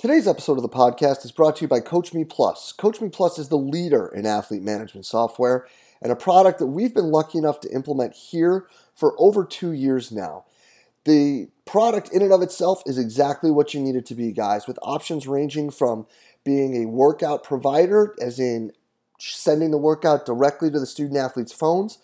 Today's episode of the podcast is brought to you by CoachMe Plus. CoachMe Plus is the leader in athlete management software and a product that we've been lucky enough to implement here for over two years now. The product in and of itself is exactly what you need it to be, guys, with options ranging from being a workout provider, as in sending the workout directly to the student athletes' phones,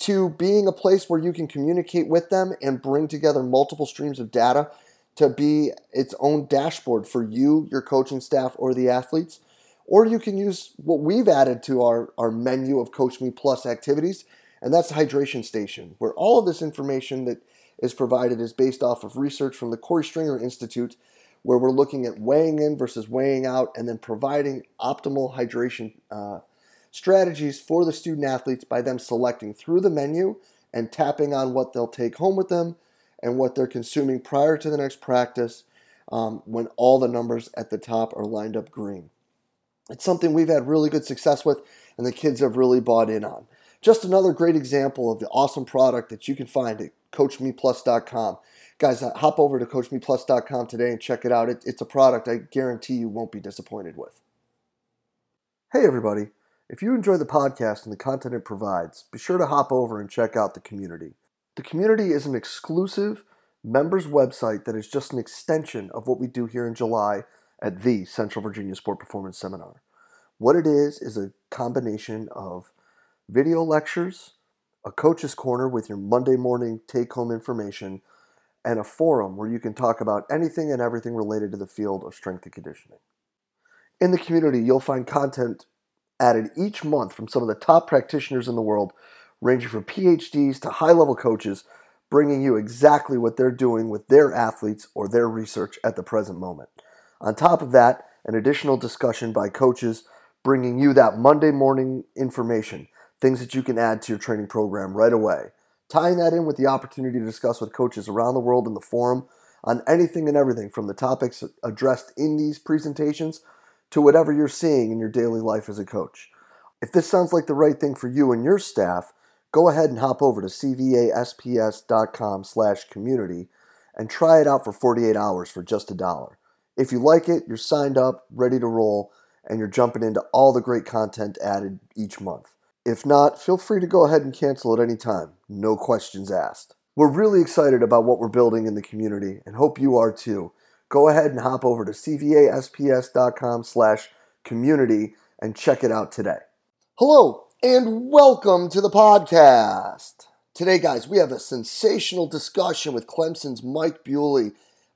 to being a place where you can communicate with them and bring together multiple streams of data to be its own dashboard for you, your coaching staff, or the athletes. Or you can use what we've added to our, our menu of Coach Me Plus activities, and that's the Hydration Station, where all of this information that is provided is based off of research from the Korey Stringer Institute, where we're looking at weighing in versus weighing out and then providing optimal hydration uh, strategies for the student athletes by them selecting through the menu and tapping on what they'll take home with them and what they're consuming prior to the next practice um, when all the numbers at the top are lined up green. It's something we've had really good success with, and the kids have really bought in on. Just another great example of the awesome product that you can find at CoachMePlus.com. Guys, uh, hop over to CoachMePlus.com today and check it out. It, it's a product I guarantee you won't be disappointed with. Hey, everybody. If you enjoy the podcast and the content it provides, be sure to hop over and check out the community. The community is an exclusive members website that is just an extension of what we do here in July at the Central Virginia Sport Performance Seminar. What it is is a combination of video lectures, a coach's corner with your Monday morning take home information, and a forum where you can talk about anything and everything related to the field of strength and conditioning. In the community, you'll find content added each month from some of the top practitioners in the world ranging from PhDs to high level coaches, bringing you exactly what they're doing with their athletes or their research at the present moment. On top of that, an additional discussion by coaches bringing you that Monday morning information, things that you can add to your training program right away. Tying that in with the opportunity to discuss with coaches around the world in the forum on anything and everything from the topics addressed in these presentations to whatever you're seeing in your daily life as a coach. If this sounds like the right thing for you and your staff, go ahead and hop over to cvasps.com slash community and try it out for 48 hours for just a dollar. If you like it, you're signed up, ready to roll, and you're jumping into all the great content added each month. If not, feel free to go ahead and cancel at any time. No questions asked. We're really excited about what we're building in the community and hope you are too. Go ahead and hop over to cvasps.com slash community and check it out today. Hello, and welcome to the podcast. Today, guys, we have a sensational discussion with Clemson's Mike Bewley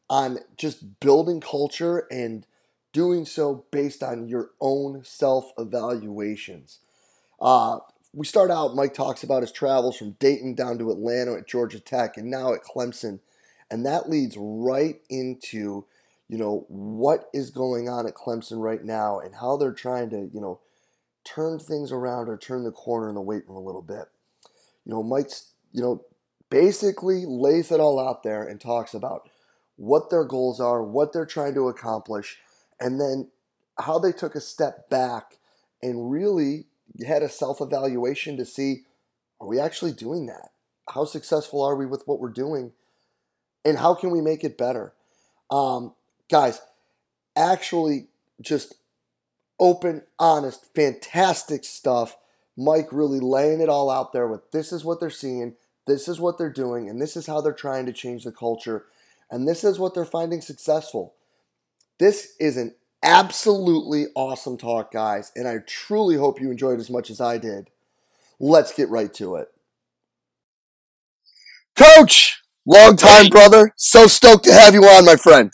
on just building culture and doing so based on your own self evaluations. Uh, we start out, Mike talks about his travels from Dayton down to Atlanta at Georgia Tech and now at Clemson. And that leads right into, you know, what is going on at Clemson right now and how they're trying to, you know, turn things around or turn the corner in the weight room a little bit. You know, Mike's, you know, basically lays it all out there and talks about what their goals are, what they're trying to accomplish, and then how they took a step back and really had a self evaluation to see are we actually doing that? How successful are we with what we're doing? And how can we make it better? Um, guys, actually, just open, honest, fantastic stuff. Mike really laying it all out there with this is what they're seeing, this is what they're doing, and this is how they're trying to change the culture, and this is what they're finding successful. This is an absolutely awesome talk, guys, and I truly hope you enjoyed as much as I did. Let's get right to it. Coach, long time, brother. So stoked to have you on, my friend.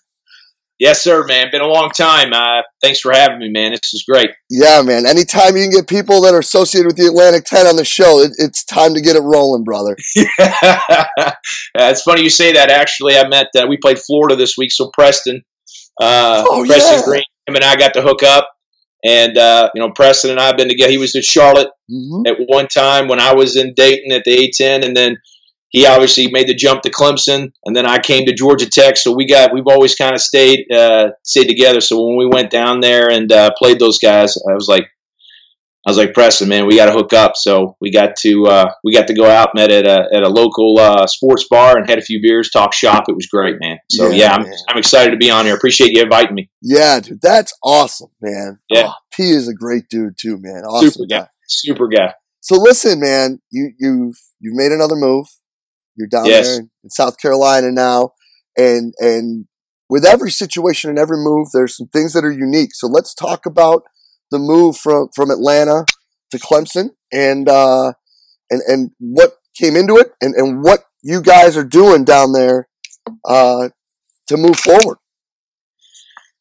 Yes, sir, man. Been a long time. Uh, thanks for having me, man. This is great. Yeah, man. Anytime you can get people that are associated with the Atlantic 10 on the show, it, it's time to get it rolling, brother. yeah, it's funny you say that. Actually, I met, uh, we played Florida this week, so Preston, uh, oh, Preston yeah. Green, him and I got to hook up. And, uh, you know, Preston and I have been together. He was in Charlotte mm-hmm. at one time when I was in Dayton at the A10. And then he obviously made the jump to Clemson, and then I came to Georgia Tech. So we got we've always kind of stayed uh, stayed together. So when we went down there and uh, played those guys, I was like, I was like, Preston, man, we got to hook up. So we got to uh, we got to go out, met at a at a local uh, sports bar, and had a few beers, talk shop. It was great, man. So yeah, yeah I'm, I'm excited to be on here. Appreciate you inviting me. Yeah, dude, that's awesome, man. Yeah, oh, P is a great dude too, man. Awesome super guy. guy. Super guy. So listen, man, you you've you've made another move. You're down yes. there in South Carolina now, and and with every situation and every move, there's some things that are unique. So let's talk about the move from from Atlanta to Clemson and uh, and and what came into it and, and what you guys are doing down there uh, to move forward.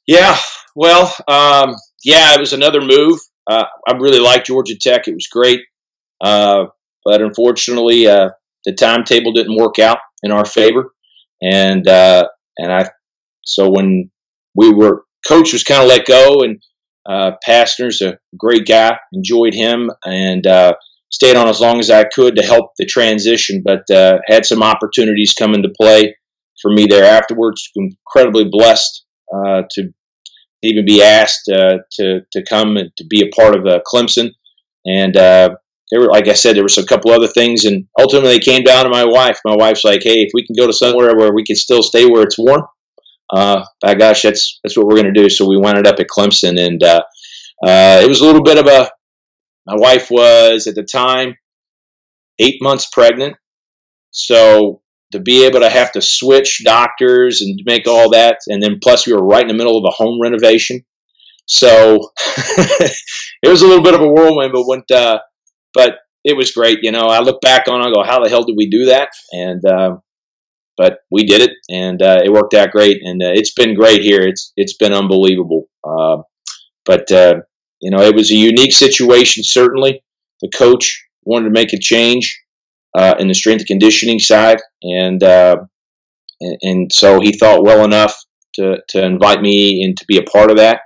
Yeah, well, um, yeah, it was another move. Uh, I really liked Georgia Tech. It was great, uh, but unfortunately, uh, the timetable didn't work out in our favor, and uh, and I so when we were coach was kind of let go and uh, Pastner's a great guy. Enjoyed him and uh, stayed on as long as I could to help the transition, but uh, had some opportunities come into play for me there afterwards. Incredibly blessed uh, to even be asked uh, to to come and to be a part of uh, Clemson. And there were, like I said, there was a couple other things, and ultimately it came down to my wife. My wife's like, "Hey, if we can go to somewhere where we can still stay where it's warm." uh, by gosh, that's that's what we're going to do. So we wound up at Clemson, and uh, uh, it was a little bit of a. My wife was at the time eight months pregnant, so to be able to have to switch doctors and make all that, and then plus we were right in the middle of a home renovation, so it was a little bit of a whirlwind. But went, uh, but it was great. You know, I look back on, it, I go, how the hell did we do that? And uh, but we did it, and uh, it worked out great. And uh, it's been great here. It's it's been unbelievable. Uh, but uh, you know, it was a unique situation. Certainly, the coach wanted to make a change uh, in the strength and conditioning side, and, and and so he thought well enough to to invite me and to be a part of that.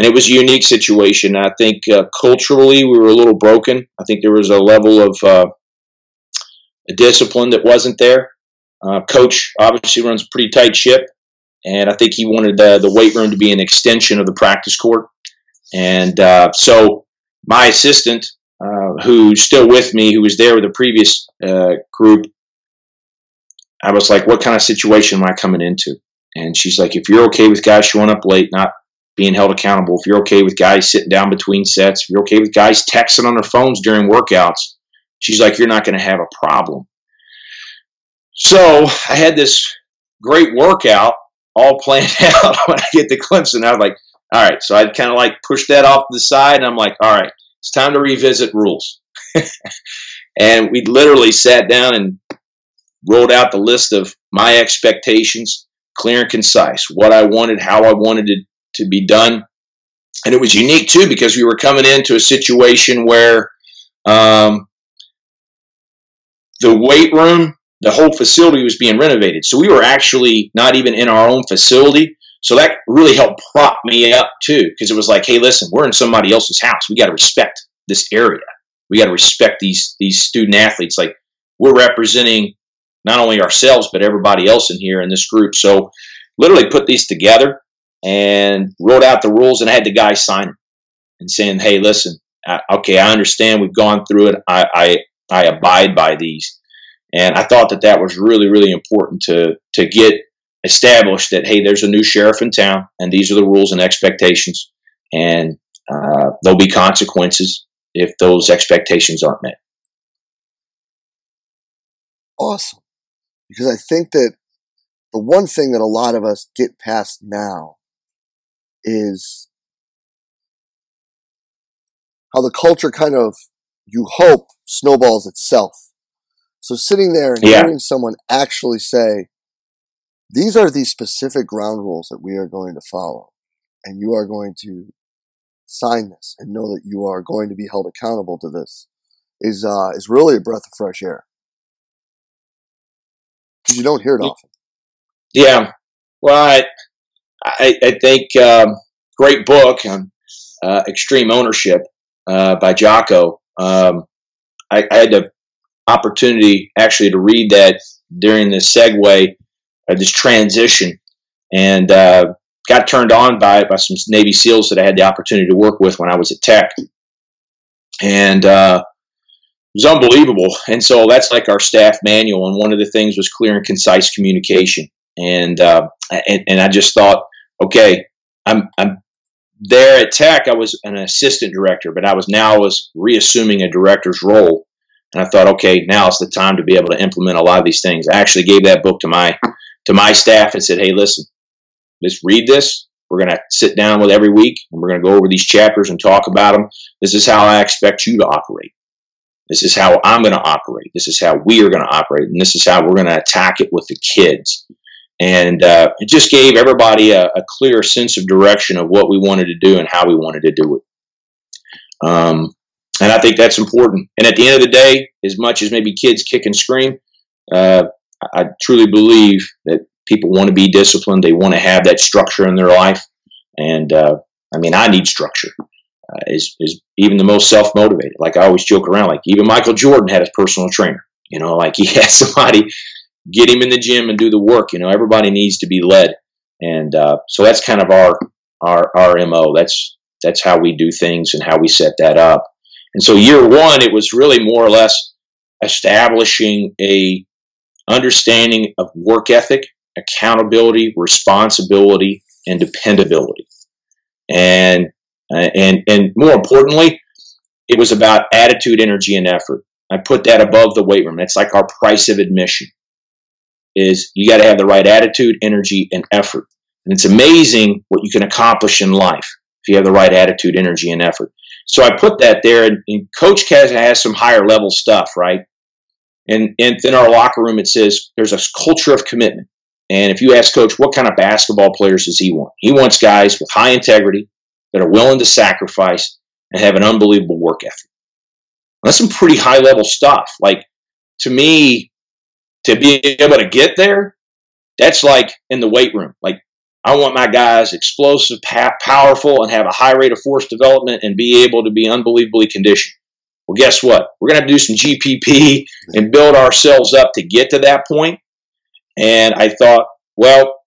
And it was a unique situation. I think culturally we were a little broken. I think there was a level of discipline that wasn't there. Uh, coach obviously runs a pretty tight ship, and I think he wanted the, the weight room to be an extension of the practice court. And uh, so my assistant, uh, who's still with me, who was there with the previous uh, group, I was like, "What kind of situation am I coming into?" And she's like, "If you're okay with guys showing up late, not being held accountable, if you're okay with guys sitting down between sets, if you're okay with guys texting on their phones during workouts, she's like, you're not going to have a problem." So I had this great workout all planned out when I get to Clemson. I was like, all right. So I kind of like pushed that off to the side and I'm like, all right, it's time to revisit rules. and we literally sat down and wrote out the list of my expectations, clear and concise, what I wanted, how I wanted it to be done. And it was unique too because we were coming into a situation where um, the weight room the whole facility was being renovated. So we were actually not even in our own facility. So that really helped prop me up too, because it was like, hey, listen, we're in somebody else's house. We got to respect this area. We got to respect these these student athletes. Like we're representing not only ourselves but everybody else in here in this group. So literally put these together and wrote out the rules and I had the guy sign them and saying, hey, listen, I, okay, I understand. We've gone through it. I, I I abide by these. And I thought that that was really, really important to to get established that hey, there's a new sheriff in town, and these are the rules and expectations, and uh, there'll be consequences if those expectations aren't met. Awesome, because I think that the one thing that a lot of us get past now is how the culture kind of you hope snowballs itself so sitting there and yeah. hearing someone actually say, these are the specific ground rules that we are going to follow, and you are going to sign this and know that you are going to be held accountable to this is uh, is really a breath of fresh air because you don't hear it often. Yeah, well, I I, I think um, great book on uh, extreme ownership uh, by Jocko. Um, I, I, had the opportunity actually to read that during this segue, this transition, and uh, got turned on by by some Navy SEALs that I had the opportunity to work with when I was at Tech. and uh, it was unbelievable. And so that's like our staff manual. And one of the things was clear and concise communication. And uh, and, and I just thought, okay, I'm I'm there at Tech. I was an assistant director, but I was now was reassuming a director's role. And I thought, okay, now is the time to be able to implement a lot of these things. I actually gave that book to my to my staff and said, hey, listen, just read this. We're going to sit down with every week and we're going to go over these chapters and talk about them. This is how I expect you to operate. This is how I'm going to operate. This is how we are going to operate. And this is how we're going to attack it with the kids. And uh, it just gave everybody a, a, clear sense of direction of what we wanted to do and how we wanted to do it. Um, and I think that's important. And at the end of the day, as much as maybe kids kick and scream, uh, I truly believe that people want to be disciplined. They want to have that structure in their life. And uh, I mean, I need structure. Uh, is is even the most self motivated. Like I always joke around, like even Michael Jordan had his personal trainer. You know, like he had somebody get him in the gym and do the work. You know, everybody needs to be led, and uh, so that's kind of our our our mo. That's that's how we do things and how we set that up. And so year one, it was really more or less establishing a understanding of work ethic, accountability, responsibility, and dependability. And uh, and and more importantly, it was about attitude, energy, and effort. I put that above the weight room. That's like our price of admission. Is you got to have the right attitude, energy, and effort. And it's amazing what you can accomplish in life if you have the right attitude, energy, and effort. So I put that there, and, and Coach Kaz has some higher level stuff, right? And, and in our locker room, it says there's a culture of commitment. And if you ask Coach, what kind of basketball players does he want? He wants guys with high integrity that are willing to sacrifice and have an unbelievable work ethic. That's some pretty high level stuff. Like to me, to be able to get there, that's like in the weight room. Like I want my guys explosive, powerful, and have a high rate of force development and be able to be unbelievably conditioned. Well, guess what? We're going to do some GPP and build ourselves up to get to that point. And I thought, well,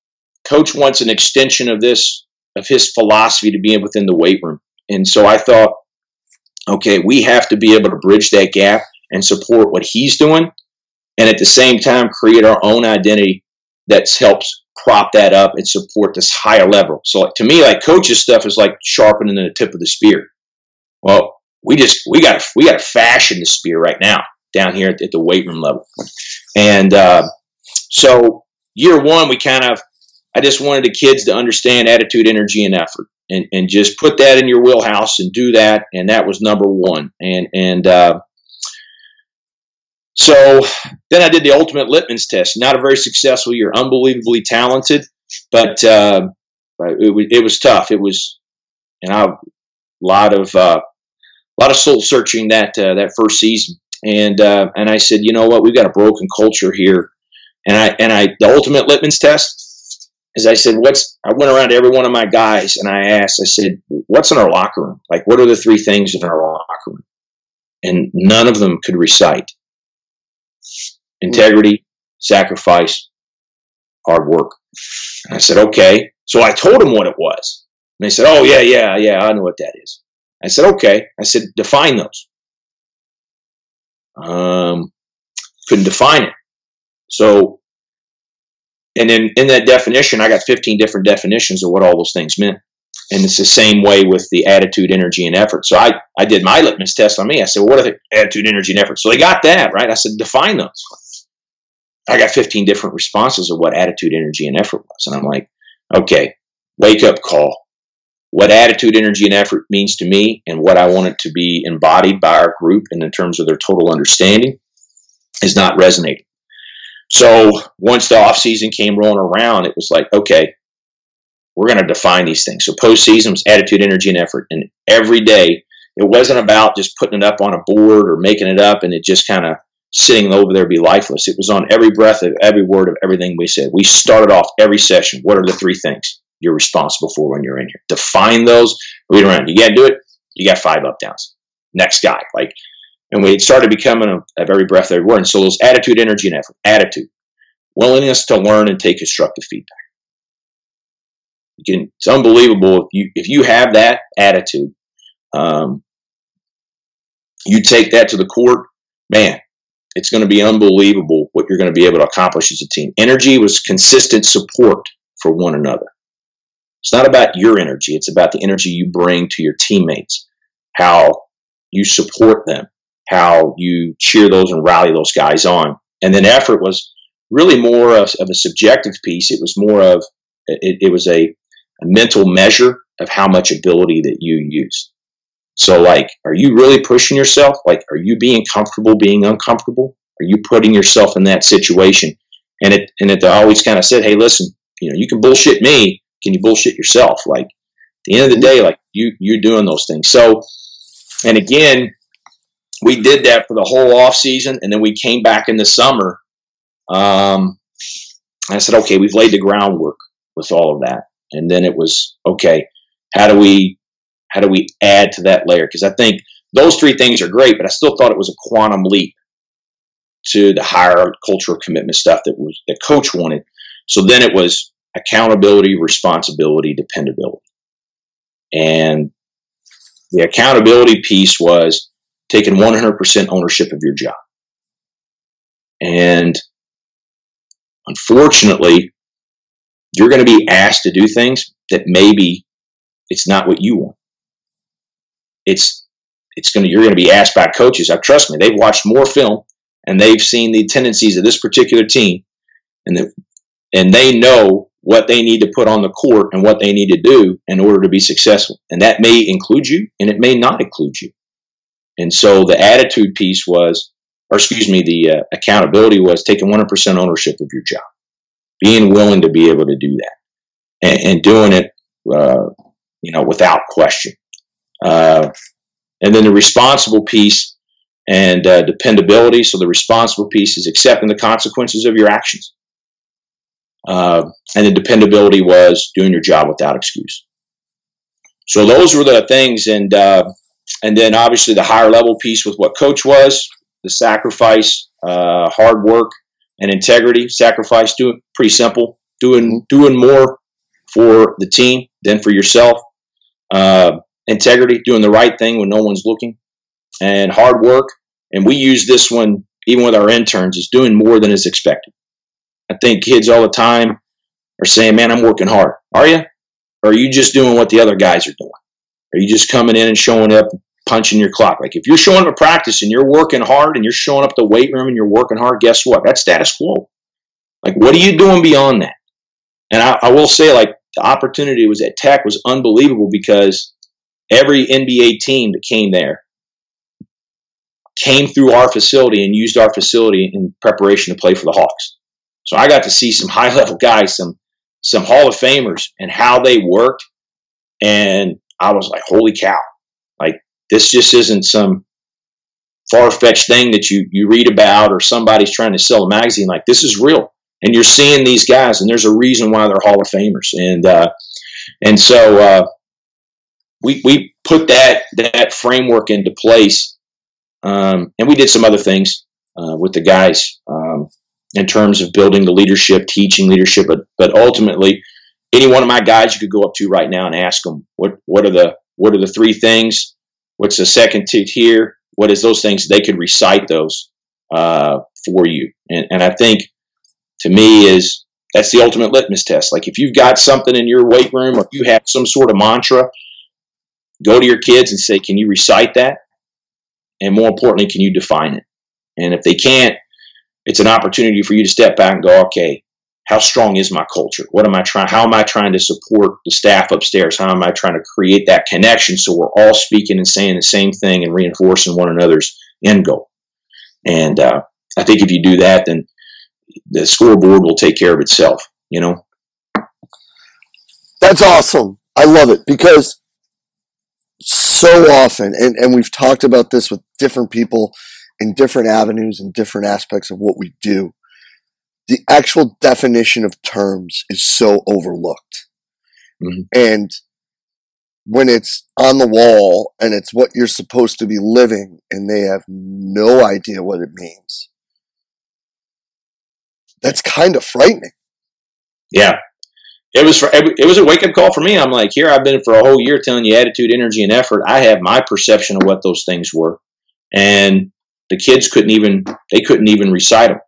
coach wants an extension of this, of his philosophy to be within the weight room. And so I thought, okay, we have to be able to bridge that gap and support what he's doing. And at the same time, create our own identity that helps prop that up and support this higher level. So like, to me, like coaches stuff is like sharpening the tip of the spear. Well, we just we got we got to fashion the spear right now down here at, at the weight room level, and uh, so year one we kind of I just wanted the kids to understand attitude, energy, and effort, and and just put that in your wheelhouse and do that, and that was number one, and and uh, so then I did the ultimate litmus test. Not a very successful year. Unbelievably talented, but uh, it, it, was tough. It was, and I, a lot of uh, a lot of soul searching that uh, that first season. And uh, and I said, you know what, we've got a broken culture here. And I and I the ultimate litmus test is I said, what's I went around to every one of my guys and I asked, I said, what's in our locker room? Like, what are the three things in our locker room? And none of them could recite integrity, sacrifice, hard work. And I said, okay. So I told him what it was. And they said, oh, yeah, yeah, yeah, I know what that is. I said, okay. I said, define those. Um, couldn't define it. So, and then in that definition, I got 15 different definitions of what all those things meant. And it's the same way with the attitude, energy, and effort. So I, I did my litmus test on me. I said, well, what are the attitude, energy, and effort? So they got that, right? I said, define those. I got 15 different responses of what attitude, energy, and effort was. And I'm like, okay, wake up call what attitude, energy, and effort means to me and what I want it to be embodied by our group and in terms of their total understanding is not resonating. So once the off season came rolling around, it was like, okay, we're going to define these things. So postseason was attitude, energy, and effort. And every day, it wasn't about just putting it up on a board or making it up and it just kind of sitting over there be lifeless. It was on every breath of every word of everything we said. We started off every session. What are the three things? you're responsible for when you're in here. Define those, read around. You can't do it, you got five up downs. Next guy. Like, and we started becoming a, a very breath every word. And so those attitude, energy, and effort. Attitude. Willingness to learn and take constructive feedback. Can, it's unbelievable if you if you have that attitude. Um, you take that to the court, man, it's going to be unbelievable what you're going to be able to accomplish as a team. Energy was consistent support for one another. It's not about your energy, it's about the energy you bring to your teammates, how you support them, how you cheer those and rally those guys on. And then effort was really more of, of a subjective piece. It was more of, it, it was a, a mental measure of how much ability that you use. So, like, are you really pushing yourself? Like, are you being comfortable being uncomfortable? Are you putting yourself in that situation? And it and it always kind of said, hey, listen, you know, you can bullshit me. Can you bullshit yourself? Like, at the end of the day, like you you're doing those things. So, and again, we did that for the whole off season, and then we came back in the summer. Um, I said, okay, we've laid the groundwork with all of that, and then it was okay. How do we how do we add to that layer? Because I think those three things are great, but I still thought it was a quantum leap to the higher cultural commitment stuff that was that coach wanted. So then it was accountability, responsibility, dependability. And the accountability piece was taking 100% ownership of your job. And unfortunately, you're going to be asked to do things that maybe it's not what you want it's it's going to you're going to be asked by coaches. I trust me, they've watched more film and they've seen the tendencies of this particular team, and the, and they know what they need to put on the court and what they need to do in order to be successful. And that may include you, and it may not include you. And so the attitude piece was, or excuse me, the uh, accountability was taking 100% ownership of your job, being willing to be able to do that, and, and doing it, uh, you know, without question. Uh, and then the responsible piece and uh, dependability. So the responsible piece is accepting the consequences of your actions. Uh, and the dependability was doing your job without excuse. So those were the things, and uh, and then obviously the higher level piece with what coach was, the sacrifice, uh, hard work, and integrity. Sacrifice, doing pretty simple, doing doing more for the team than for yourself. Uh, integrity, doing the right thing when no one's looking, and hard work. And we use this one even with our interns is doing more than is expected. I think kids all the time are saying, "Man, I'm working hard." Are you? Or are you just doing what the other guys are doing? Are you just coming in and showing up, punching your clock? Like if you're showing up to practice and you're working hard and you're showing up the weight room and you're working hard, guess what? That's status quo. Like what are you doing beyond that? And I, I will say, like the opportunity was at Tech was unbelievable because every NBA team that came there came through our facility and used our facility in preparation to play for the Hawks. So I got to see some high level guys, some some Hall of Famers, and how they worked. And I was like, holy cow! This just isn't some far fetched thing that you you read about or somebody's trying to sell a magazine. Like this is real, and you're seeing these guys, and there's a reason why they're Hall of Famers. And uh, and so uh, we we put that that framework into place, um, and we did some other things uh, with the guys um, in terms of building the leadership, teaching leadership. But but ultimately, any one of my guys you could go up to right now and ask them what what are the what are the three things? What's the second tier? What is those things? They could recite those uh, for you, and and I think to me is that's the ultimate litmus test. Like if you've got something in your weight room or you have some sort of mantra go to your kids and say, can you recite that? And more importantly, can you define it? And if they can't, it's an opportunity for you to step back and go, okay, how strong is my culture? What am I trying? How am I trying to support the staff upstairs? How am I trying to create that connection so we're all speaking and saying the same thing and reinforcing one another's end goal? And uh, I think if you do that, then the scoreboard will take care of itself. You know. That's awesome. I love it because so often, and, and we've talked about this with different people in different avenues and different aspects of what we do. The actual definition of terms is so overlooked. Mm-hmm. And when it's on the wall and it's what you're supposed to be living and they have no idea what it means, that's kind of frightening. Yeah it was for it was a wake up call for me. I'm like, here I've been for a whole year telling you attitude, energy, and effort. I have my perception of what those things were, and the kids couldn't even they couldn't even recite them.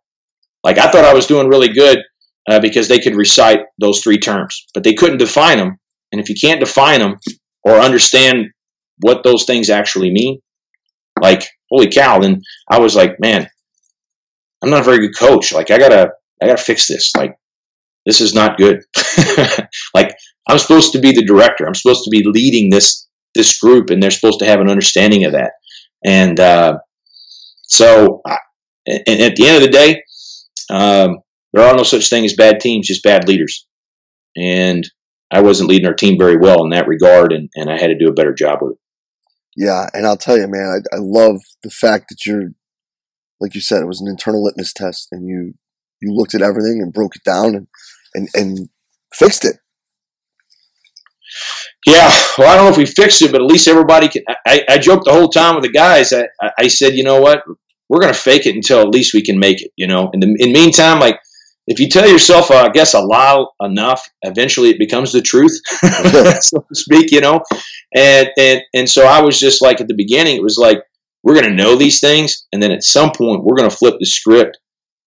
Like I thought I was doing really good uh, because they could recite those three terms, but they couldn't define them. And if you can't define them or understand what those things actually mean, like holy cow, then I was like, man, I'm not a very good coach. Like I gotta I gotta fix this. Like this is not good. like I'm supposed to be the director. I'm supposed to be leading this this group, and they're supposed to have an understanding of that. And uh, so, and at the end of the day, um, there are no such thing as bad teams, just bad leaders. And I wasn't leading our team very well in that regard, and, and I had to do a better job with it. Yeah, and I'll tell you, man, I, I love the fact that you're, like you said, it was an internal litmus test, and you you looked at everything and broke it down and and, and fixed it. Yeah, well, I don't know if we fixed it, but at least everybody can. I, I joked the whole time with the guys. I, I said, you know what, we're going to fake it until at least we can make it. You know, in the in meantime, like if you tell yourself, uh, I guess, a lie enough, eventually it becomes the truth, so to speak. You know, and and and so I was just like at the beginning, it was like we're going to know these things, and then at some point we're going to flip the script,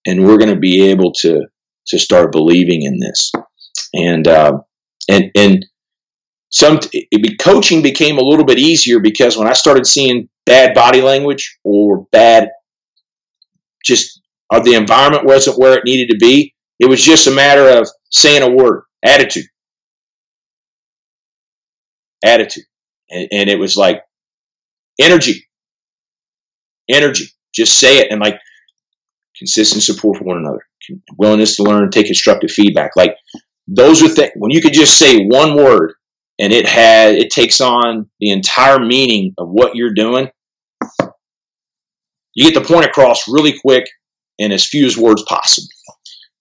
and we're going to be able to to start believing in this, and uh, and and some it, coaching became a little bit easier because when I started seeing bad body language or bad just or the environment wasn't where it needed to be, it was just a matter of saying a word, attitude, attitude, and, and it was like energy, energy. Just say it and like consistent support for one another, willingness to learn, take constructive feedback. Like those are things when you could just say one word and it had it takes on the entire meaning of what you're doing you get the point across really quick in as few as words possible.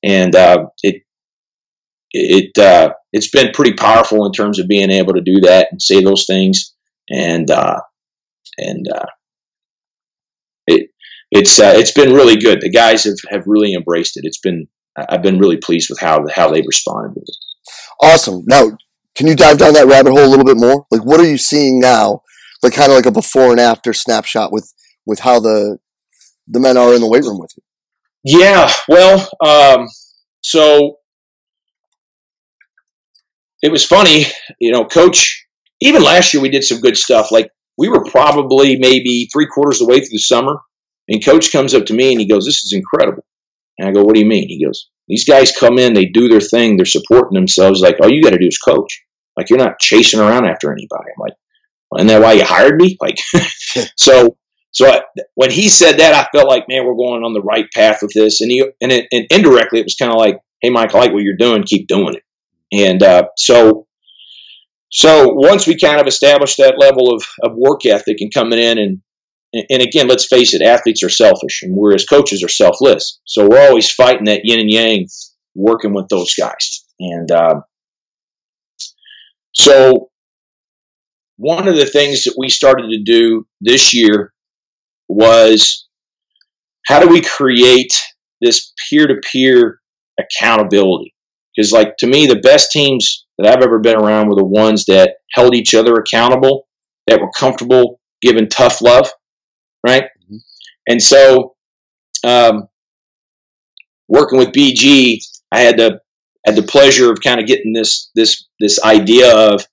And uh, it it uh, it's been pretty powerful in terms of being able to do that and say those things. And uh, and uh, it it's uh, it's been really good. The guys have, have really embraced it. It's been I've been really pleased with how how they've responded with it. Awesome. Now can you dive down that rabbit hole a little bit more? Like, what are you seeing now? Like, kind of like a before and after snapshot with with how the the men are in the weight room with you. Yeah, well, um, so it was funny, you know, coach. Even last year, we did some good stuff. Like we were probably maybe three quarters of the way through the summer, and coach comes up to me and he goes, "This is incredible." And I go, "What do you mean?" He goes, "These guys come in, they do their thing, they're supporting themselves. Like all you got to do is coach." Like you're not chasing around after anybody. I'm like, well, isn't that why you hired me? Like, so, so I, when he said that, I felt like, man, we're going on the right path with this. And he, and, it, and indirectly, it was kind of like, hey, Mike, I like what you're doing. Keep doing it. And uh, so, so once we kind of established that level of, of work ethic and coming in and and again, let's face it, athletes are selfish, and we as coaches are selfless. So we're always fighting that yin and yang, working with those guys. And uh, so, one of the things that we started to do this year was how do we create this peer to peer accountability? Because, like, to me, the best teams that I've ever been around were the ones that held each other accountable, that were comfortable giving tough love, right? Mm-hmm. And so, um, working with BG, I had to had the pleasure of kind of getting this this this idea of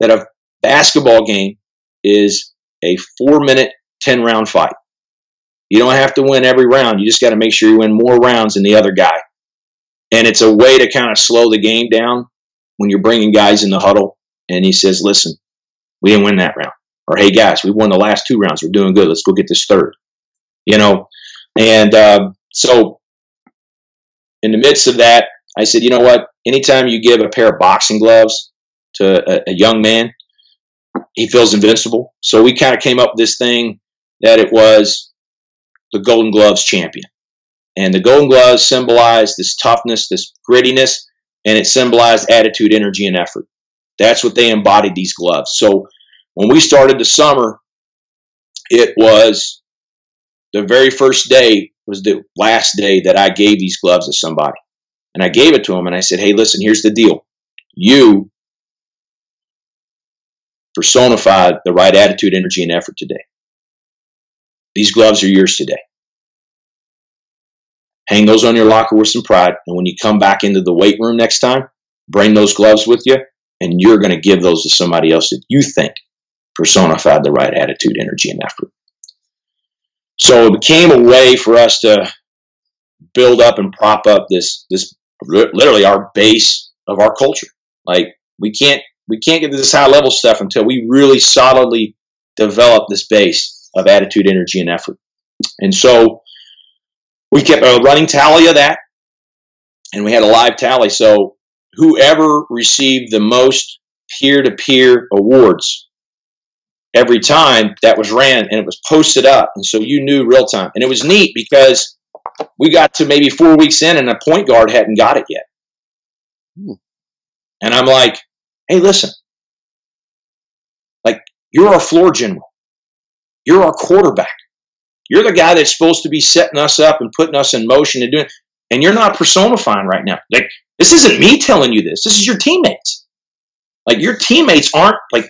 that a basketball game is a four minute, ten round fight. You don't have to win every round. You just got to make sure you win more rounds than the other guy. And it's a way to kind of slow the game down when you're bringing guys in the huddle. And he says, "Listen, we didn't win that round." Or, "Hey guys, we won the last two rounds. We're doing good. Let's go get this third. You know, and uh, so in the midst of that, I said, you know what? Anytime you give a pair of boxing gloves to a, a young man, he feels invincible. So we kind of came up with this thing that it was the Golden Gloves champion. And the Golden Gloves symbolized this toughness, this grittiness, and it symbolized attitude, energy, and effort. That's what they embodied, these gloves. So when we started the summer, it was the very first day was the last day that I gave these gloves to somebody. And I gave it to him and I said, hey, listen, here's the deal. You personified the right attitude, energy, and effort today. These gloves are yours today. Hang those on your locker with some pride. And when you come back into the weight room next time, bring those gloves with you, and you're going to give those to somebody else that you think personified the right attitude, energy, and effort. So it became a way for us to build up and prop up this this literally our base of our culture. Like we can't we can't get to this high level stuff until we really solidly develop this base of attitude, energy, and effort. And so we kept a running tally of that, and we had a live tally. So whoever received the most peer to peer awards every time that was ran and it was posted up. And so you knew real time. And it was neat because we got to maybe four weeks in and a point guard hadn't got it yet. Hmm. And I'm like, hey, listen, like you're our floor general, you're our quarterback. You're the guy that's supposed to be setting us up and putting us in motion and doing, and you're not personifying right now. Like this isn't me telling you this. This is your teammates. Like your teammates aren't like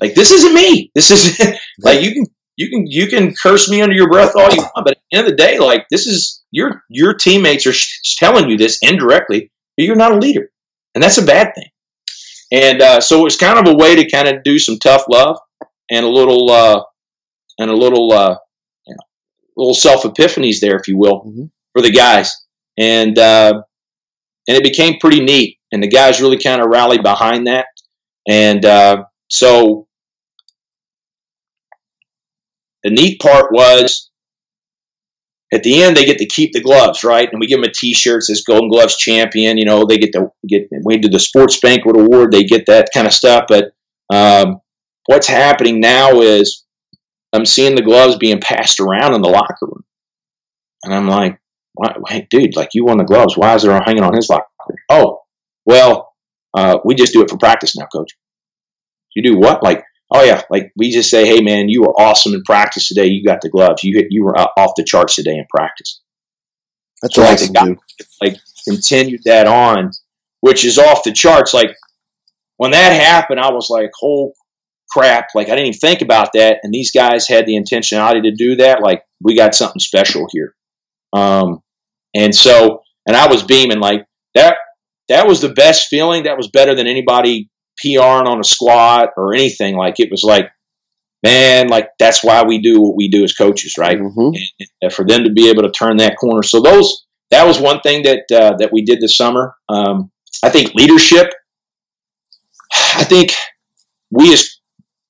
like this isn't me. This is like you can you can you can curse me under your breath all you want, but at the end of the day, like this is your your teammates are sh- telling you this indirectly. you're not a leader, and that's a bad thing. And uh, so it was kind of a way to kind of do some tough love and a little uh, and a little uh, you know, little self epiphanies there, if you will, mm-hmm. for the guys. And uh, and it became pretty neat. And the guys really kind of rallied behind that. And uh, so the neat part was at the end they get to keep the gloves, right? And we give them a T-shirt says Golden Gloves Champion. You know, they get to get we do the Sports Banquet Award. They get that kind of stuff. But um, what's happening now is I'm seeing the gloves being passed around in the locker room, and I'm like, hey, dude, like you won the gloves. Why is there hanging on his locker? Oh, well, uh, we just do it for practice now, coach. You do what? Like, oh yeah, like we just say, hey man, you were awesome in practice today. You got the gloves. You hit, you were off the charts today in practice. That's so awesome, like, dude. Like continued that on, which is off the charts. Like when that happened, I was like, oh crap! Like I didn't even think about that. And these guys had the intentionality to do that. Like we got something special here. Um, and so, and I was beaming like that. That was the best feeling. That was better than anybody PRing on a squat or anything. Like it was like, man, like that's why we do what we do as coaches, right? Mm-hmm. And for them to be able to turn that corner. So those that was one thing that uh, that we did this summer. Um, I think leadership. I think we as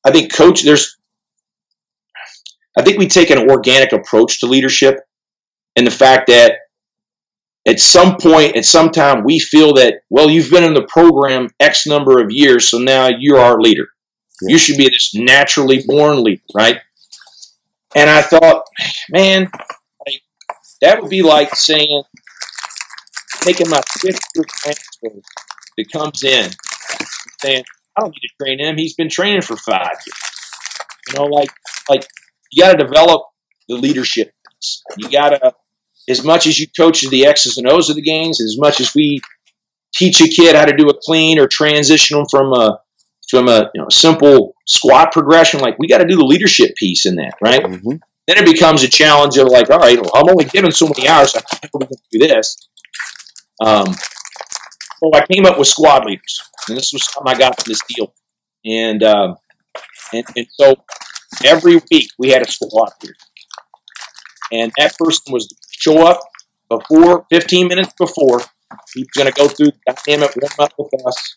I think coach. There's. I think we take an organic approach to leadership, and the fact that at some point, at some time, we feel that, well, you've been in the program X number of years, so now you're our leader. Yeah. You should be this naturally born leader, right? And I thought, man, like, that would be like saying, taking my fifth year transfer that comes in, saying, I don't need to train him. He's been training for five years. You know, like, like you got to develop the leadership. Piece. You got to as much as you coach the X's and O's of the games, as much as we teach a kid how to do a clean or transition them from a from a you know, simple squat progression, like we got to do the leadership piece in that, right? Mm-hmm. Then it becomes a challenge of like, all right, well, I'm only given so many hours, so we going to do this? Um, so I came up with squad leaders, and this was how I got to this deal. And, um, and and so every week we had a squad leader, and that person was show up before 15 minutes before. He's going to go through the dynamic warm up with us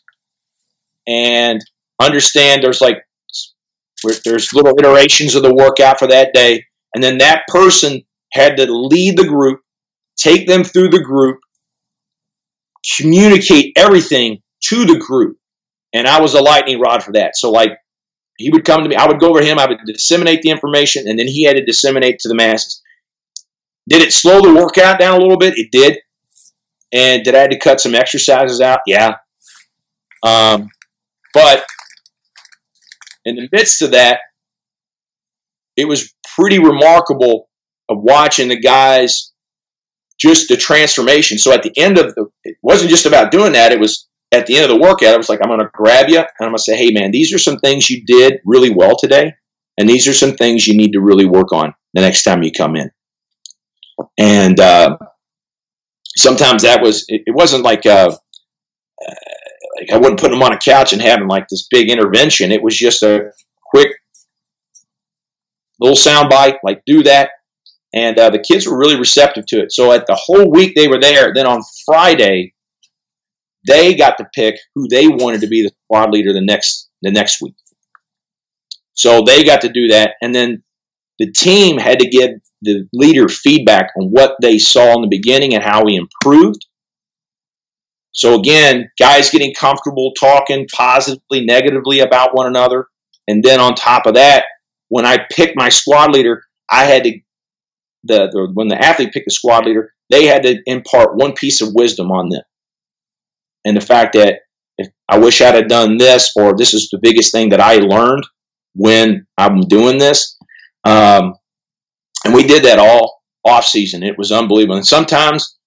and understand there's like there's little iterations of the workout for that day, and then that person had to lead the group, take them through the group, communicate everything to the group, and I was a lightning rod for that. So like he would come to me, I would go over him, I would disseminate the information, and then he had to disseminate to the masses. Did it slow the workout down a little bit? It did. And did I had to cut some exercises out? Yeah. Um, but in the midst of that, it was pretty remarkable of watching the guys just the transformation. So at the end of the, it wasn't just about doing that. It was at the end of the workout. I was like, I'm going to grab you and I'm going to say, Hey man, these are some things you did really well today. And these are some things you need to really work on the next time you come in. And uh, sometimes that was, it, it wasn't like, uh, like I wouldn't put them on a couch and having like this big intervention. It was just a quick little sound bite, like do that. And uh, the kids were really receptive to it. So at the whole week they were there. Then on Friday, they got to pick who they wanted to be the squad leader the next the next week. So they got to do that, and then the team had to give the leader feedback on what they saw in the beginning and how he improved. So again, guys getting comfortable talking positively, negatively about one another. And then on top of that, when I picked my squad leader, I had to the, the when the athlete picked the squad leader, they had to impart one piece of wisdom on them. And the fact that if I wish I'd have done this, or this is the biggest thing that I learned when I'm doing this. Um, and we did that all off season. It was unbelievable. And sometimes,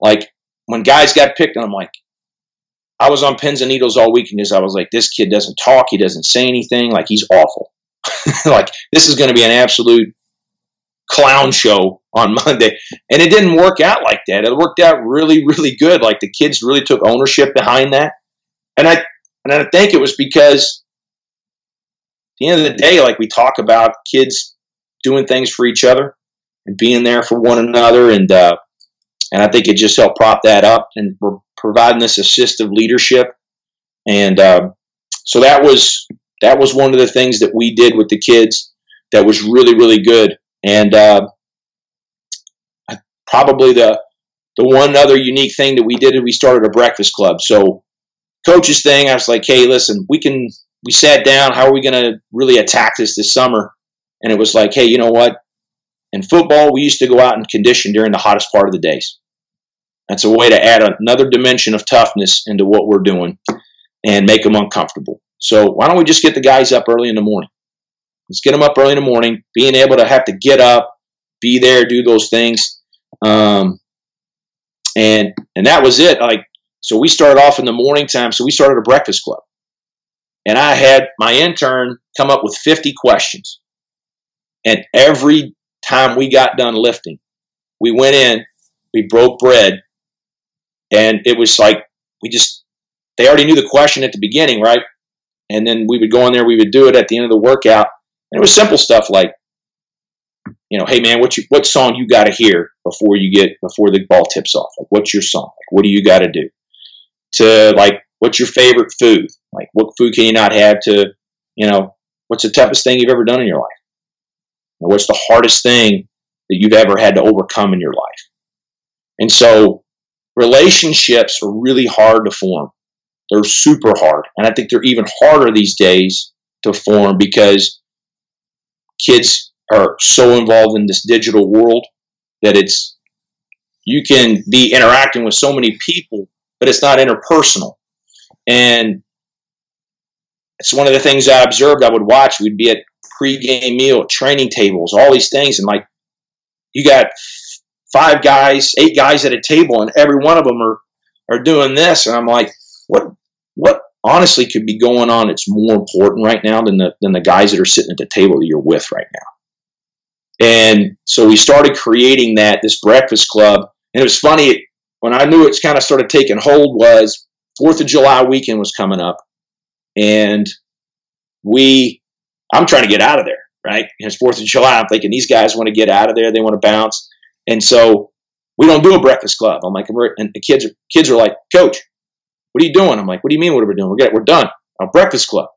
like when guys got picked, and I'm like, I was on pins and needles all weekend because I was like, this kid doesn't talk, he doesn't say anything, like he's awful. like this is going to be an absolute clown show on Monday. And it didn't work out like that. It worked out really, really good. Like the kids really took ownership behind that. And I and I think it was because at the end of the day, like we talk about kids doing things for each other and being there for one another and uh, and I think it just helped prop that up and we're providing this assistive leadership and uh, so that was that was one of the things that we did with the kids that was really really good and uh, probably the the one other unique thing that we did is we started a breakfast club. So coach's thing, I was like, hey, listen, we can. We sat down. How are we going to really attack this this summer? And it was like, hey, you know what? In football, we used to go out and condition during the hottest part of the days. That's a way to add another dimension of toughness into what we're doing and make them uncomfortable. So why don't we just get the guys up early in the morning? Get them up early in the morning, being able to have to get up, be there, do those things. Um, and and that was it. Like so, we started off in the morning time. So we started a breakfast club, and I had my intern come up with 50 questions. And every time we got done lifting, we went in, we broke bread, and it was like we just they already knew the question at the beginning, right? And then we would go in there, we would do it at the end of the workout, and it was simple stuff like, you know, hey man, what you what song you got to hear before you get before the ball tips off? Like, what's your song? Like, what do you got to do? To like, what's your favorite food? Like, what food can you not have? To, you know, what's the toughest thing you've ever done in your life? What's the hardest thing that you've ever had to overcome in your life? And so, relationships are really hard to form. They're super hard, and I think they're even harder these days to form because kids are so involved in this digital world that it's you can be interacting with so many people, but it's not interpersonal. And it's one of the things I observed. I would watch. We'd be at pre-game meal, training tables, all these things, and like you got five guys, eight guys at a table, and every one of them are are doing this, and I'm like, what what honestly could be going on that's more important right now than the than the guys that are sitting at the table that you're with right now. And so we started creating that this breakfast club, and it was funny when I knew it's kind of started taking hold was Fourth of July weekend was coming up, and we I'm trying to get out of there, right? It's Fourth of July. I'm thinking these guys want to get out of there, they want to bounce, and so we don't do a breakfast club. I'm like, and the kids are, kids are like, Coach, what are you doing? I'm like, what do you mean what are we doing? We're, getting, we're done. A breakfast club.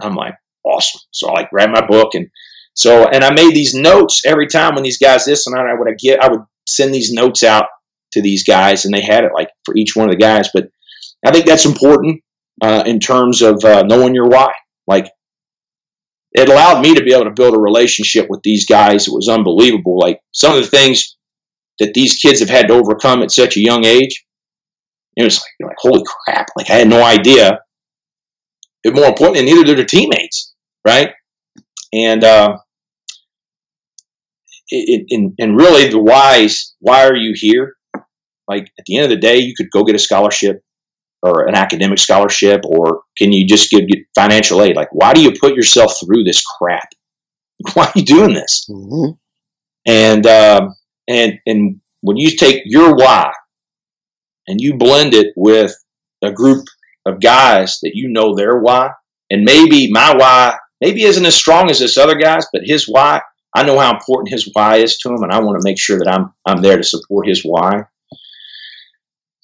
I'm like, awesome. So I grabbed my book and so, and I made these notes every time when these guys this and I would I get, I would send these notes out to these guys and they had it like for each one of the guys. But I think that's important uh, in terms of uh, knowing your why. Like it allowed me to be able to build a relationship with these guys. It was unbelievable. Like some of the things that these kids have had to overcome at such a young age it was like, like, holy crap! Like I had no idea. But more importantly, neither did their teammates, right? And uh, it, it, and really, the whys. Why are you here? Like at the end of the day, you could go get a scholarship. or an academic scholarship, or can you just give financial aid? Like, why do you put yourself through this crap? Why are you doing this? Mm-hmm. And um, and and when you take your why and you blend it with a group of guys that you know their why, and maybe my why maybe isn't as strong as this other guy's, but his why, I know how important his why is to him, and I want to make sure that I'm I'm there to support his why.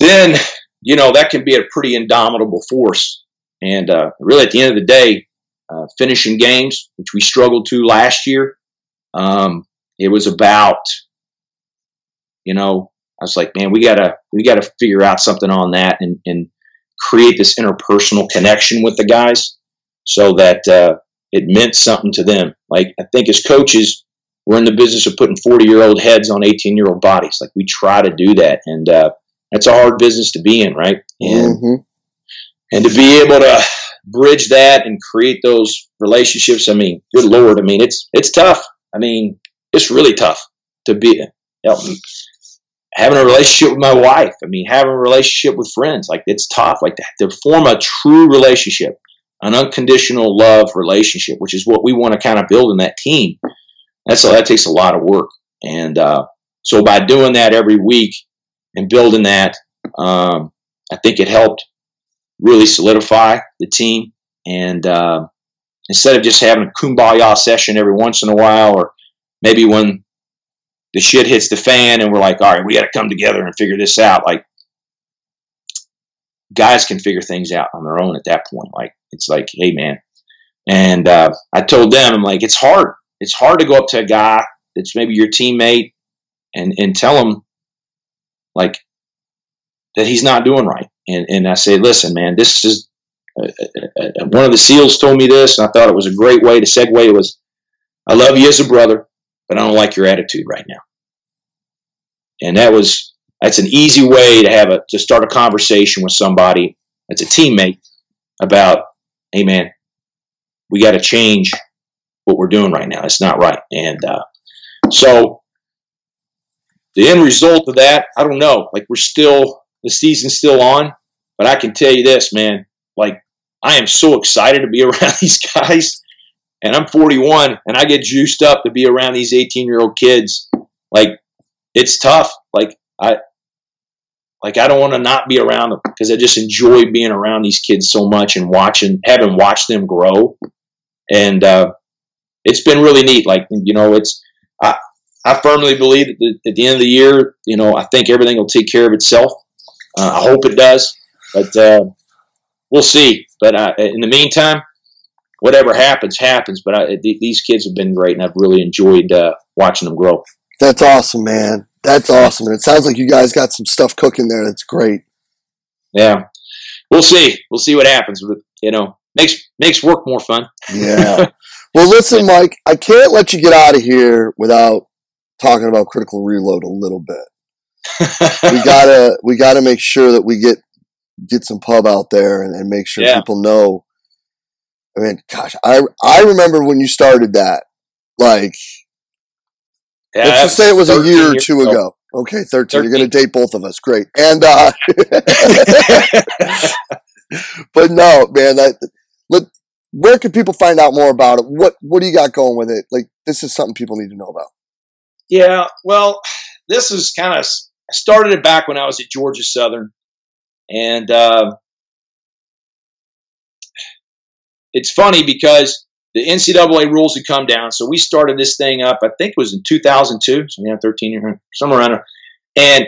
Then you know that can be a pretty indomitable force, and uh, really at the end of the day, uh, finishing games, which we struggled to last year, um, it was about you know was like, man, we gotta we gotta figure out something on that and, and create this interpersonal connection with the guys so that uh, it meant something to them. Like I think as coaches, we're in the business of putting 40 year old heads on 18 year old bodies. Like we try to do that, and uh, that's a hard business to be in, right? And mm-hmm. and to be able to bridge that and create those relationships. I mean, good lord, I mean it's it's tough. I mean, it's really tough to be. Having a relationship with my wife. I mean, having a relationship with friends. Like it's tough. Like to, to form a true relationship, an unconditional love relationship, which is what we want to kind of build in that team. That's that takes a lot of work. And uh, so by doing that every week and building that, um, I think it helped really solidify the team. And uh, instead of just having a kumbaya session every once in a while, or maybe when the shit hits the fan and we're like, all right, we got to come together and figure this out. Like, guys can figure things out on their own at that point. Like, it's like, hey, man. And uh, I told them, I'm like, it's hard. It's hard to go up to a guy that's maybe your teammate and, and tell him, like, that he's not doing right. And, and I say, listen, man, this is uh, uh, uh, one of the SEALs told me this, and I thought it was a great way to segue. It was, I love you as a brother, but I don't like your attitude right now. And that was that's an easy way to have a to start a conversation with somebody that's a teammate about hey man we got to change what we're doing right now. It's not right. And uh, so the end result of that i don't know. Like we're still the season's still on but i can tell you this man like i am so excited to be around these guys and i'm 41 and i get juiced up to be around these 18 year old kids like it's tough. Like I, like I don't want to not be around them because I just enjoy being around these kids so much and watching, having watched them grow, and uh, it's been really neat. Like you know, it's I, I firmly believe that at the end of the year, you know, I think everything will take care of itself. Uh, I hope it does, but uh, we'll see. But uh, in the meantime, whatever happens, happens. But I, these kids have been great, and I've really enjoyed uh, watching them grow. That's awesome, man. That's awesome. And it sounds like you guys got some stuff cooking there. That's great. Yeah. We'll see. We'll see what happens. But, you know, makes makes work more fun. yeah. Well, listen, Mike, I can't let you get out of here without talking about critical reload a little bit. we gotta we gotta make sure that we get get some pub out there and, and make sure yeah. people know. I mean, gosh, I I remember when you started that. Like yeah, Let's just say it was a year or two ago. ago. Okay, 13. 13. You're going to date both of us. Great. And, uh, but no, man, that, let, where can people find out more about it? What, what do you got going with it? Like, this is something people need to know about. Yeah, well, this is kind of, I started it back when I was at Georgia Southern. And, uh, it's funny because the NCAA rules had come down, so we started this thing up. I think it was in 2002, so had 13 years, somewhere around. And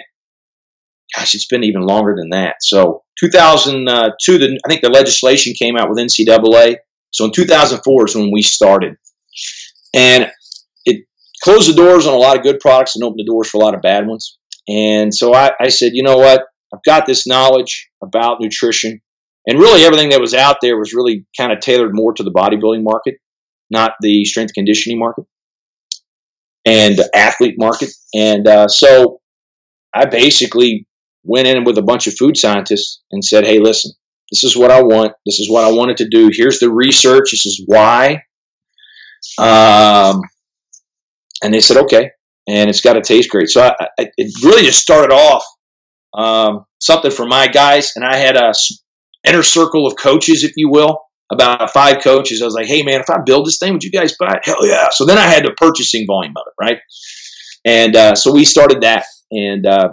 gosh, it's been even longer than that. So 2002, the, I think the legislation came out with NCAA. So in 2004 is when we started, and it closed the doors on a lot of good products and opened the doors for a lot of bad ones. And so I, I said, you know what? I've got this knowledge about nutrition and really everything that was out there was really kind of tailored more to the bodybuilding market, not the strength conditioning market and athlete market. And uh, so I basically went in with a bunch of food scientists and said, "Hey, listen, this is what I want. This is what I wanted to do. Here's the research. This is why." Um, and they said, "Okay," and it's got to taste great. So I, I, it really just started off um, something for my guys, and I had a inner circle of coaches, if you will, about five coaches. I was like, hey man, if I build this thing, would you guys buy it? Hell yeah! So then I had the purchasing volume of it, right? And uh, so we started that, and uh,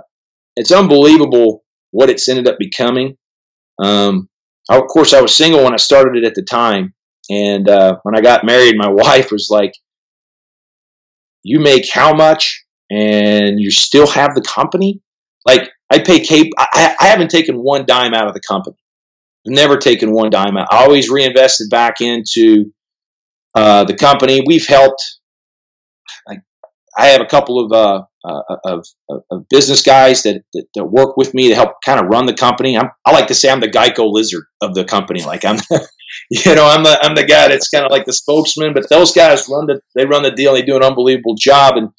it's unbelievable what it's ended up becoming. Um, of course, I was single when I started it at the time, and uh, when I got married, my wife was like, "You make how much, and you still have the company?" Like I pay Cape. I, I haven't taken one dime out of the company. Never taken one dime out. I always reinvested back into uh, the company. We've helped. I, I have a couple of, uh, uh, of, of business guys that, that, that work with me to help kind of run the company. I'm, I like to say I'm the Geico lizard of the company. Like I'm, you know, I'm the I'm the guy that's kind of like the spokesman. But those guys run the they run the deal. They do an unbelievable job, and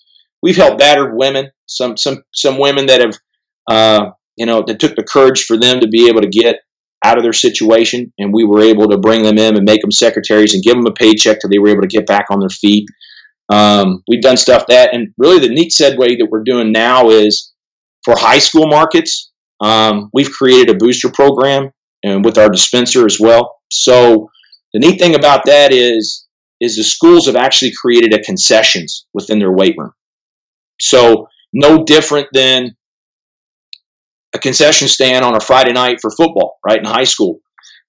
we've helped battered women. Some some some women that have uh, you know, that took the courage for them to be able to get out of their situation, and we were able to bring them in and make them secretaries and give them a paycheck till they were able to get back on their feet. Um, we've done stuff that, and really the neat segue that we're doing now is for high school markets. Um, we've created a booster program and with our dispenser as well. So the neat thing about that is is the schools have actually created a concessions within their weight room. So no different than a concession stand on a Friday night for football, right in high school.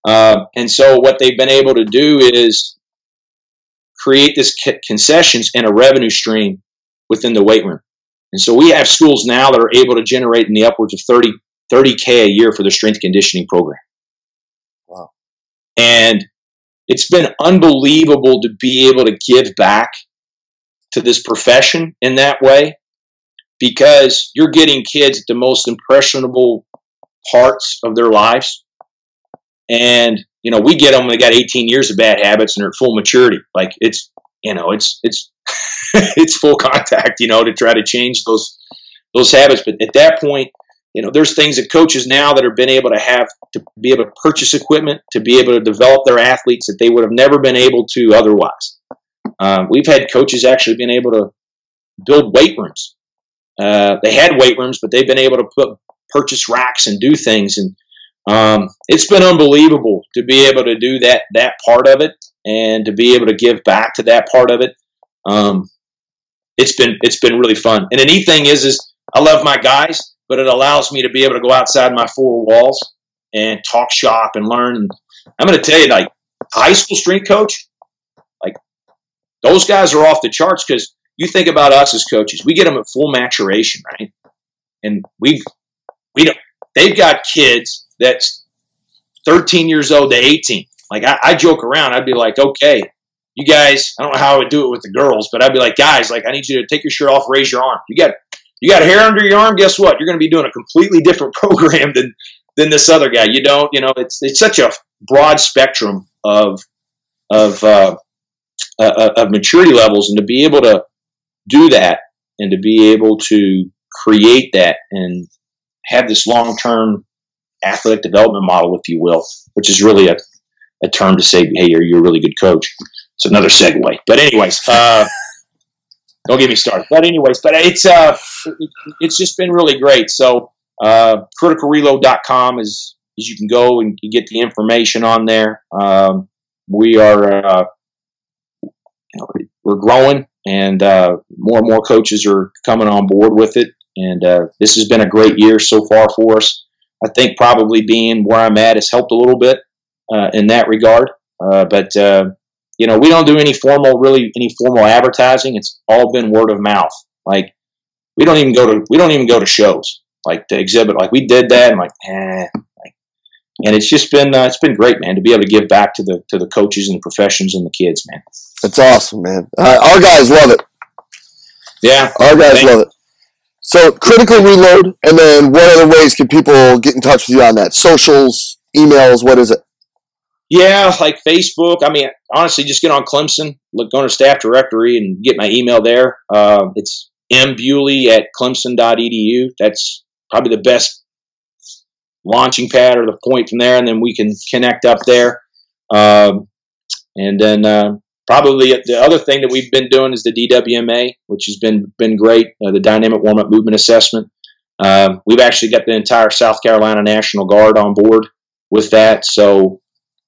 Uh, and so what they've been able to do is create this concessions and a revenue stream within the weight room. And so we have schools now that are able to generate in the upwards of 30, 30K a year for the strength conditioning program. Wow. And it's been unbelievable to be able to give back to this profession in that way because you're getting kids at the most impressionable parts of their lives. And, you know, we get them, they got 18 years of bad habits and they're at full maturity. Like it's, you know, it's, it's, it's full contact, you know, to try to change those, those habits. But at that point, you know, there's things that coaches now that have been able to have to be able to purchase equipment, to be able to develop their athletes that they would have never been able to otherwise. Uh, we've had coaches actually been able to build weight rooms uh, they had weight rooms, but they've been able to put purchase racks and do things, and um, it's been unbelievable to be able to do that that part of it and to be able to give back to that part of it. Um, it's been it's been really fun. And the neat thing is, is I love my guys, but it allows me to be able to go outside my four walls and talk shop and learn. And I'm going to tell you, like high school strength coach, like those guys are off the charts because you think about us as coaches, we get them at full maturation, right? And we've we don't they've got kids that's 13 years old to 18. Like I, I joke around, I'd be like, okay, you guys, I don't know how I would do it with the girls, but I'd be like, guys, like I need you to take your shirt off, raise your arm. You got you got hair under your arm, guess what? You're gonna be doing a completely different program than than this other guy. You don't, you know, it's it's such a broad spectrum of of uh, uh, of maturity levels, and to be able to do that and to be able to create that and have this long term athletic development model, if you will, which is really a, a term to say, hey, you're, you're a really good coach. It's another segue. But, anyways, uh, don't get me started. But, anyways, but it's, uh, it's just been really great. So, uh, criticalreload.com is, is you can go and get the information on there. Um, we are, uh, you we're growing and uh, more and more coaches are coming on board with it. And uh, this has been a great year so far for us. I think probably being where I'm at has helped a little bit uh, in that regard. Uh, but uh, you know, we don't do any formal, really any formal advertising. It's all been word of mouth. Like we don't even go to we don't even go to shows like to exhibit. Like we did that. I'm like, eh. And it's just been uh, it's been great, man, to be able to give back to the to the coaches and the professions and the kids, man. That's awesome, man. Uh, our guys love it. Yeah, our guys love it. So, critical reload, and then what other ways can people get in touch with you on that? Socials, emails, what is it? Yeah, like Facebook. I mean, honestly, just get on Clemson, look on a staff directory, and get my email there. Uh, it's mbewley at clemson.edu. That's probably the best launching pad or the point from there, and then we can connect up there. Um, and then uh, probably the other thing that we've been doing is the DWMA, which has been been great. Uh, the dynamic warm up movement assessment. Um, we've actually got the entire South Carolina National Guard on board with that. So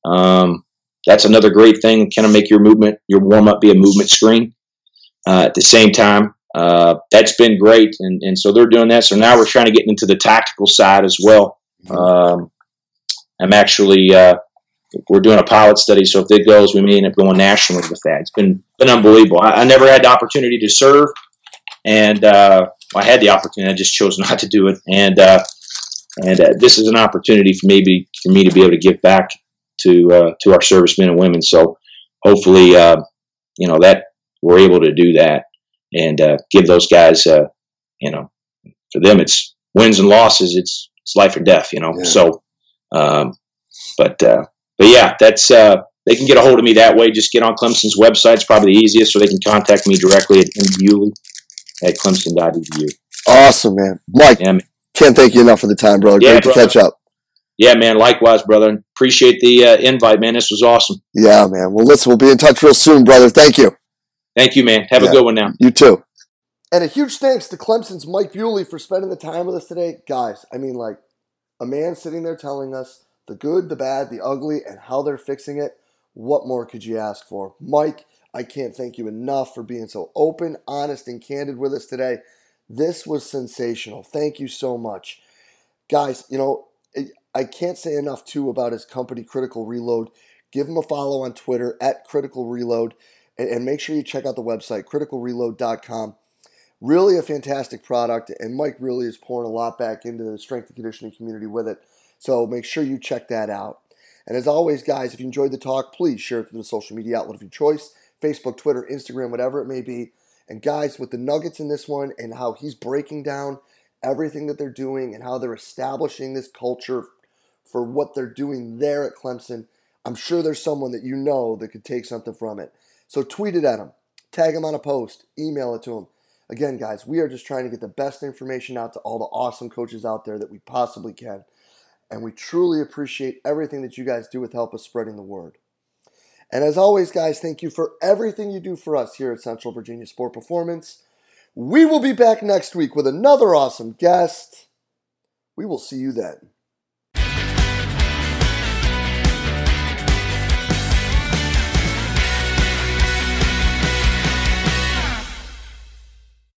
um, that's another great thing. Kind of make your movement, your warm up, be a movement screen. Uh, at the same time, uh, that's been great, and, and so they're doing that. So now we're trying to get into the tactical side as well. Mm-hmm. Um, I'm actually uh, we're doing a pilot study, so if it goes, we may end up going nationally with that. It's been been unbelievable. I, I never had the opportunity to serve, and uh, I had the opportunity. I just chose not to do it, and uh, and uh, this is an opportunity for maybe for me to be able to give back to uh, to our servicemen and women. So hopefully, uh, you know that we're able to do that and give those guys, you know, for them it's wins and losses. It's it's life or death, you know. Yeah. So, um, but but yeah, that's uh, they can get a hold of me that way. Just get on Clemson's website; it's probably the easiest, or they can contact me directly at mbewley at clemson.edu. Awesome, man, Mike. Yeah, man. Can't thank you enough for the time, brother. Yeah, Great brother. to catch up. Yeah, man. Likewise, brother. Appreciate the uh, invite, man. This was awesome. Yeah, man. Well, listen, we'll be in touch real soon, brother. Thank you. Thank you, man. Have yeah. a good one now. You too. And a huge thanks to Clemson's Mike Bewley for spending the time with us today. Guys, I mean, like, a man sitting there telling us the good, the bad, the ugly, and how they're fixing it. What more could you ask for? Mike, I can't thank you enough for being so open, honest, and candid with us today. This was sensational. Thank you so much. Guys, you know, I can't say enough too about his company, Critical Reload. Give him a follow on Twitter at Critical Reload and, make sure you check out the website, criticalreload.com. Really a fantastic product, and Mike really is pouring a lot back into the strength and conditioning community with it. So make sure you check that out. And as always, guys, if you enjoyed the talk, please share it through the social media outlet of your choice Facebook, Twitter, Instagram, whatever it may be. And guys, with the nuggets in this one and how he's breaking down everything that they're doing and how they're establishing this culture for what they're doing there at Clemson, I'm sure there's someone that you know that could take something from it. So tweet it at him, tag him on a post, email it to him. Again, guys, we are just trying to get the best information out to all the awesome coaches out there that we possibly can and we truly appreciate everything that you guys do with help us spreading the word. And as always, guys, thank you for everything you do for us here at Central Virginia Sport Performance. We will be back next week with another awesome guest. We will see you then.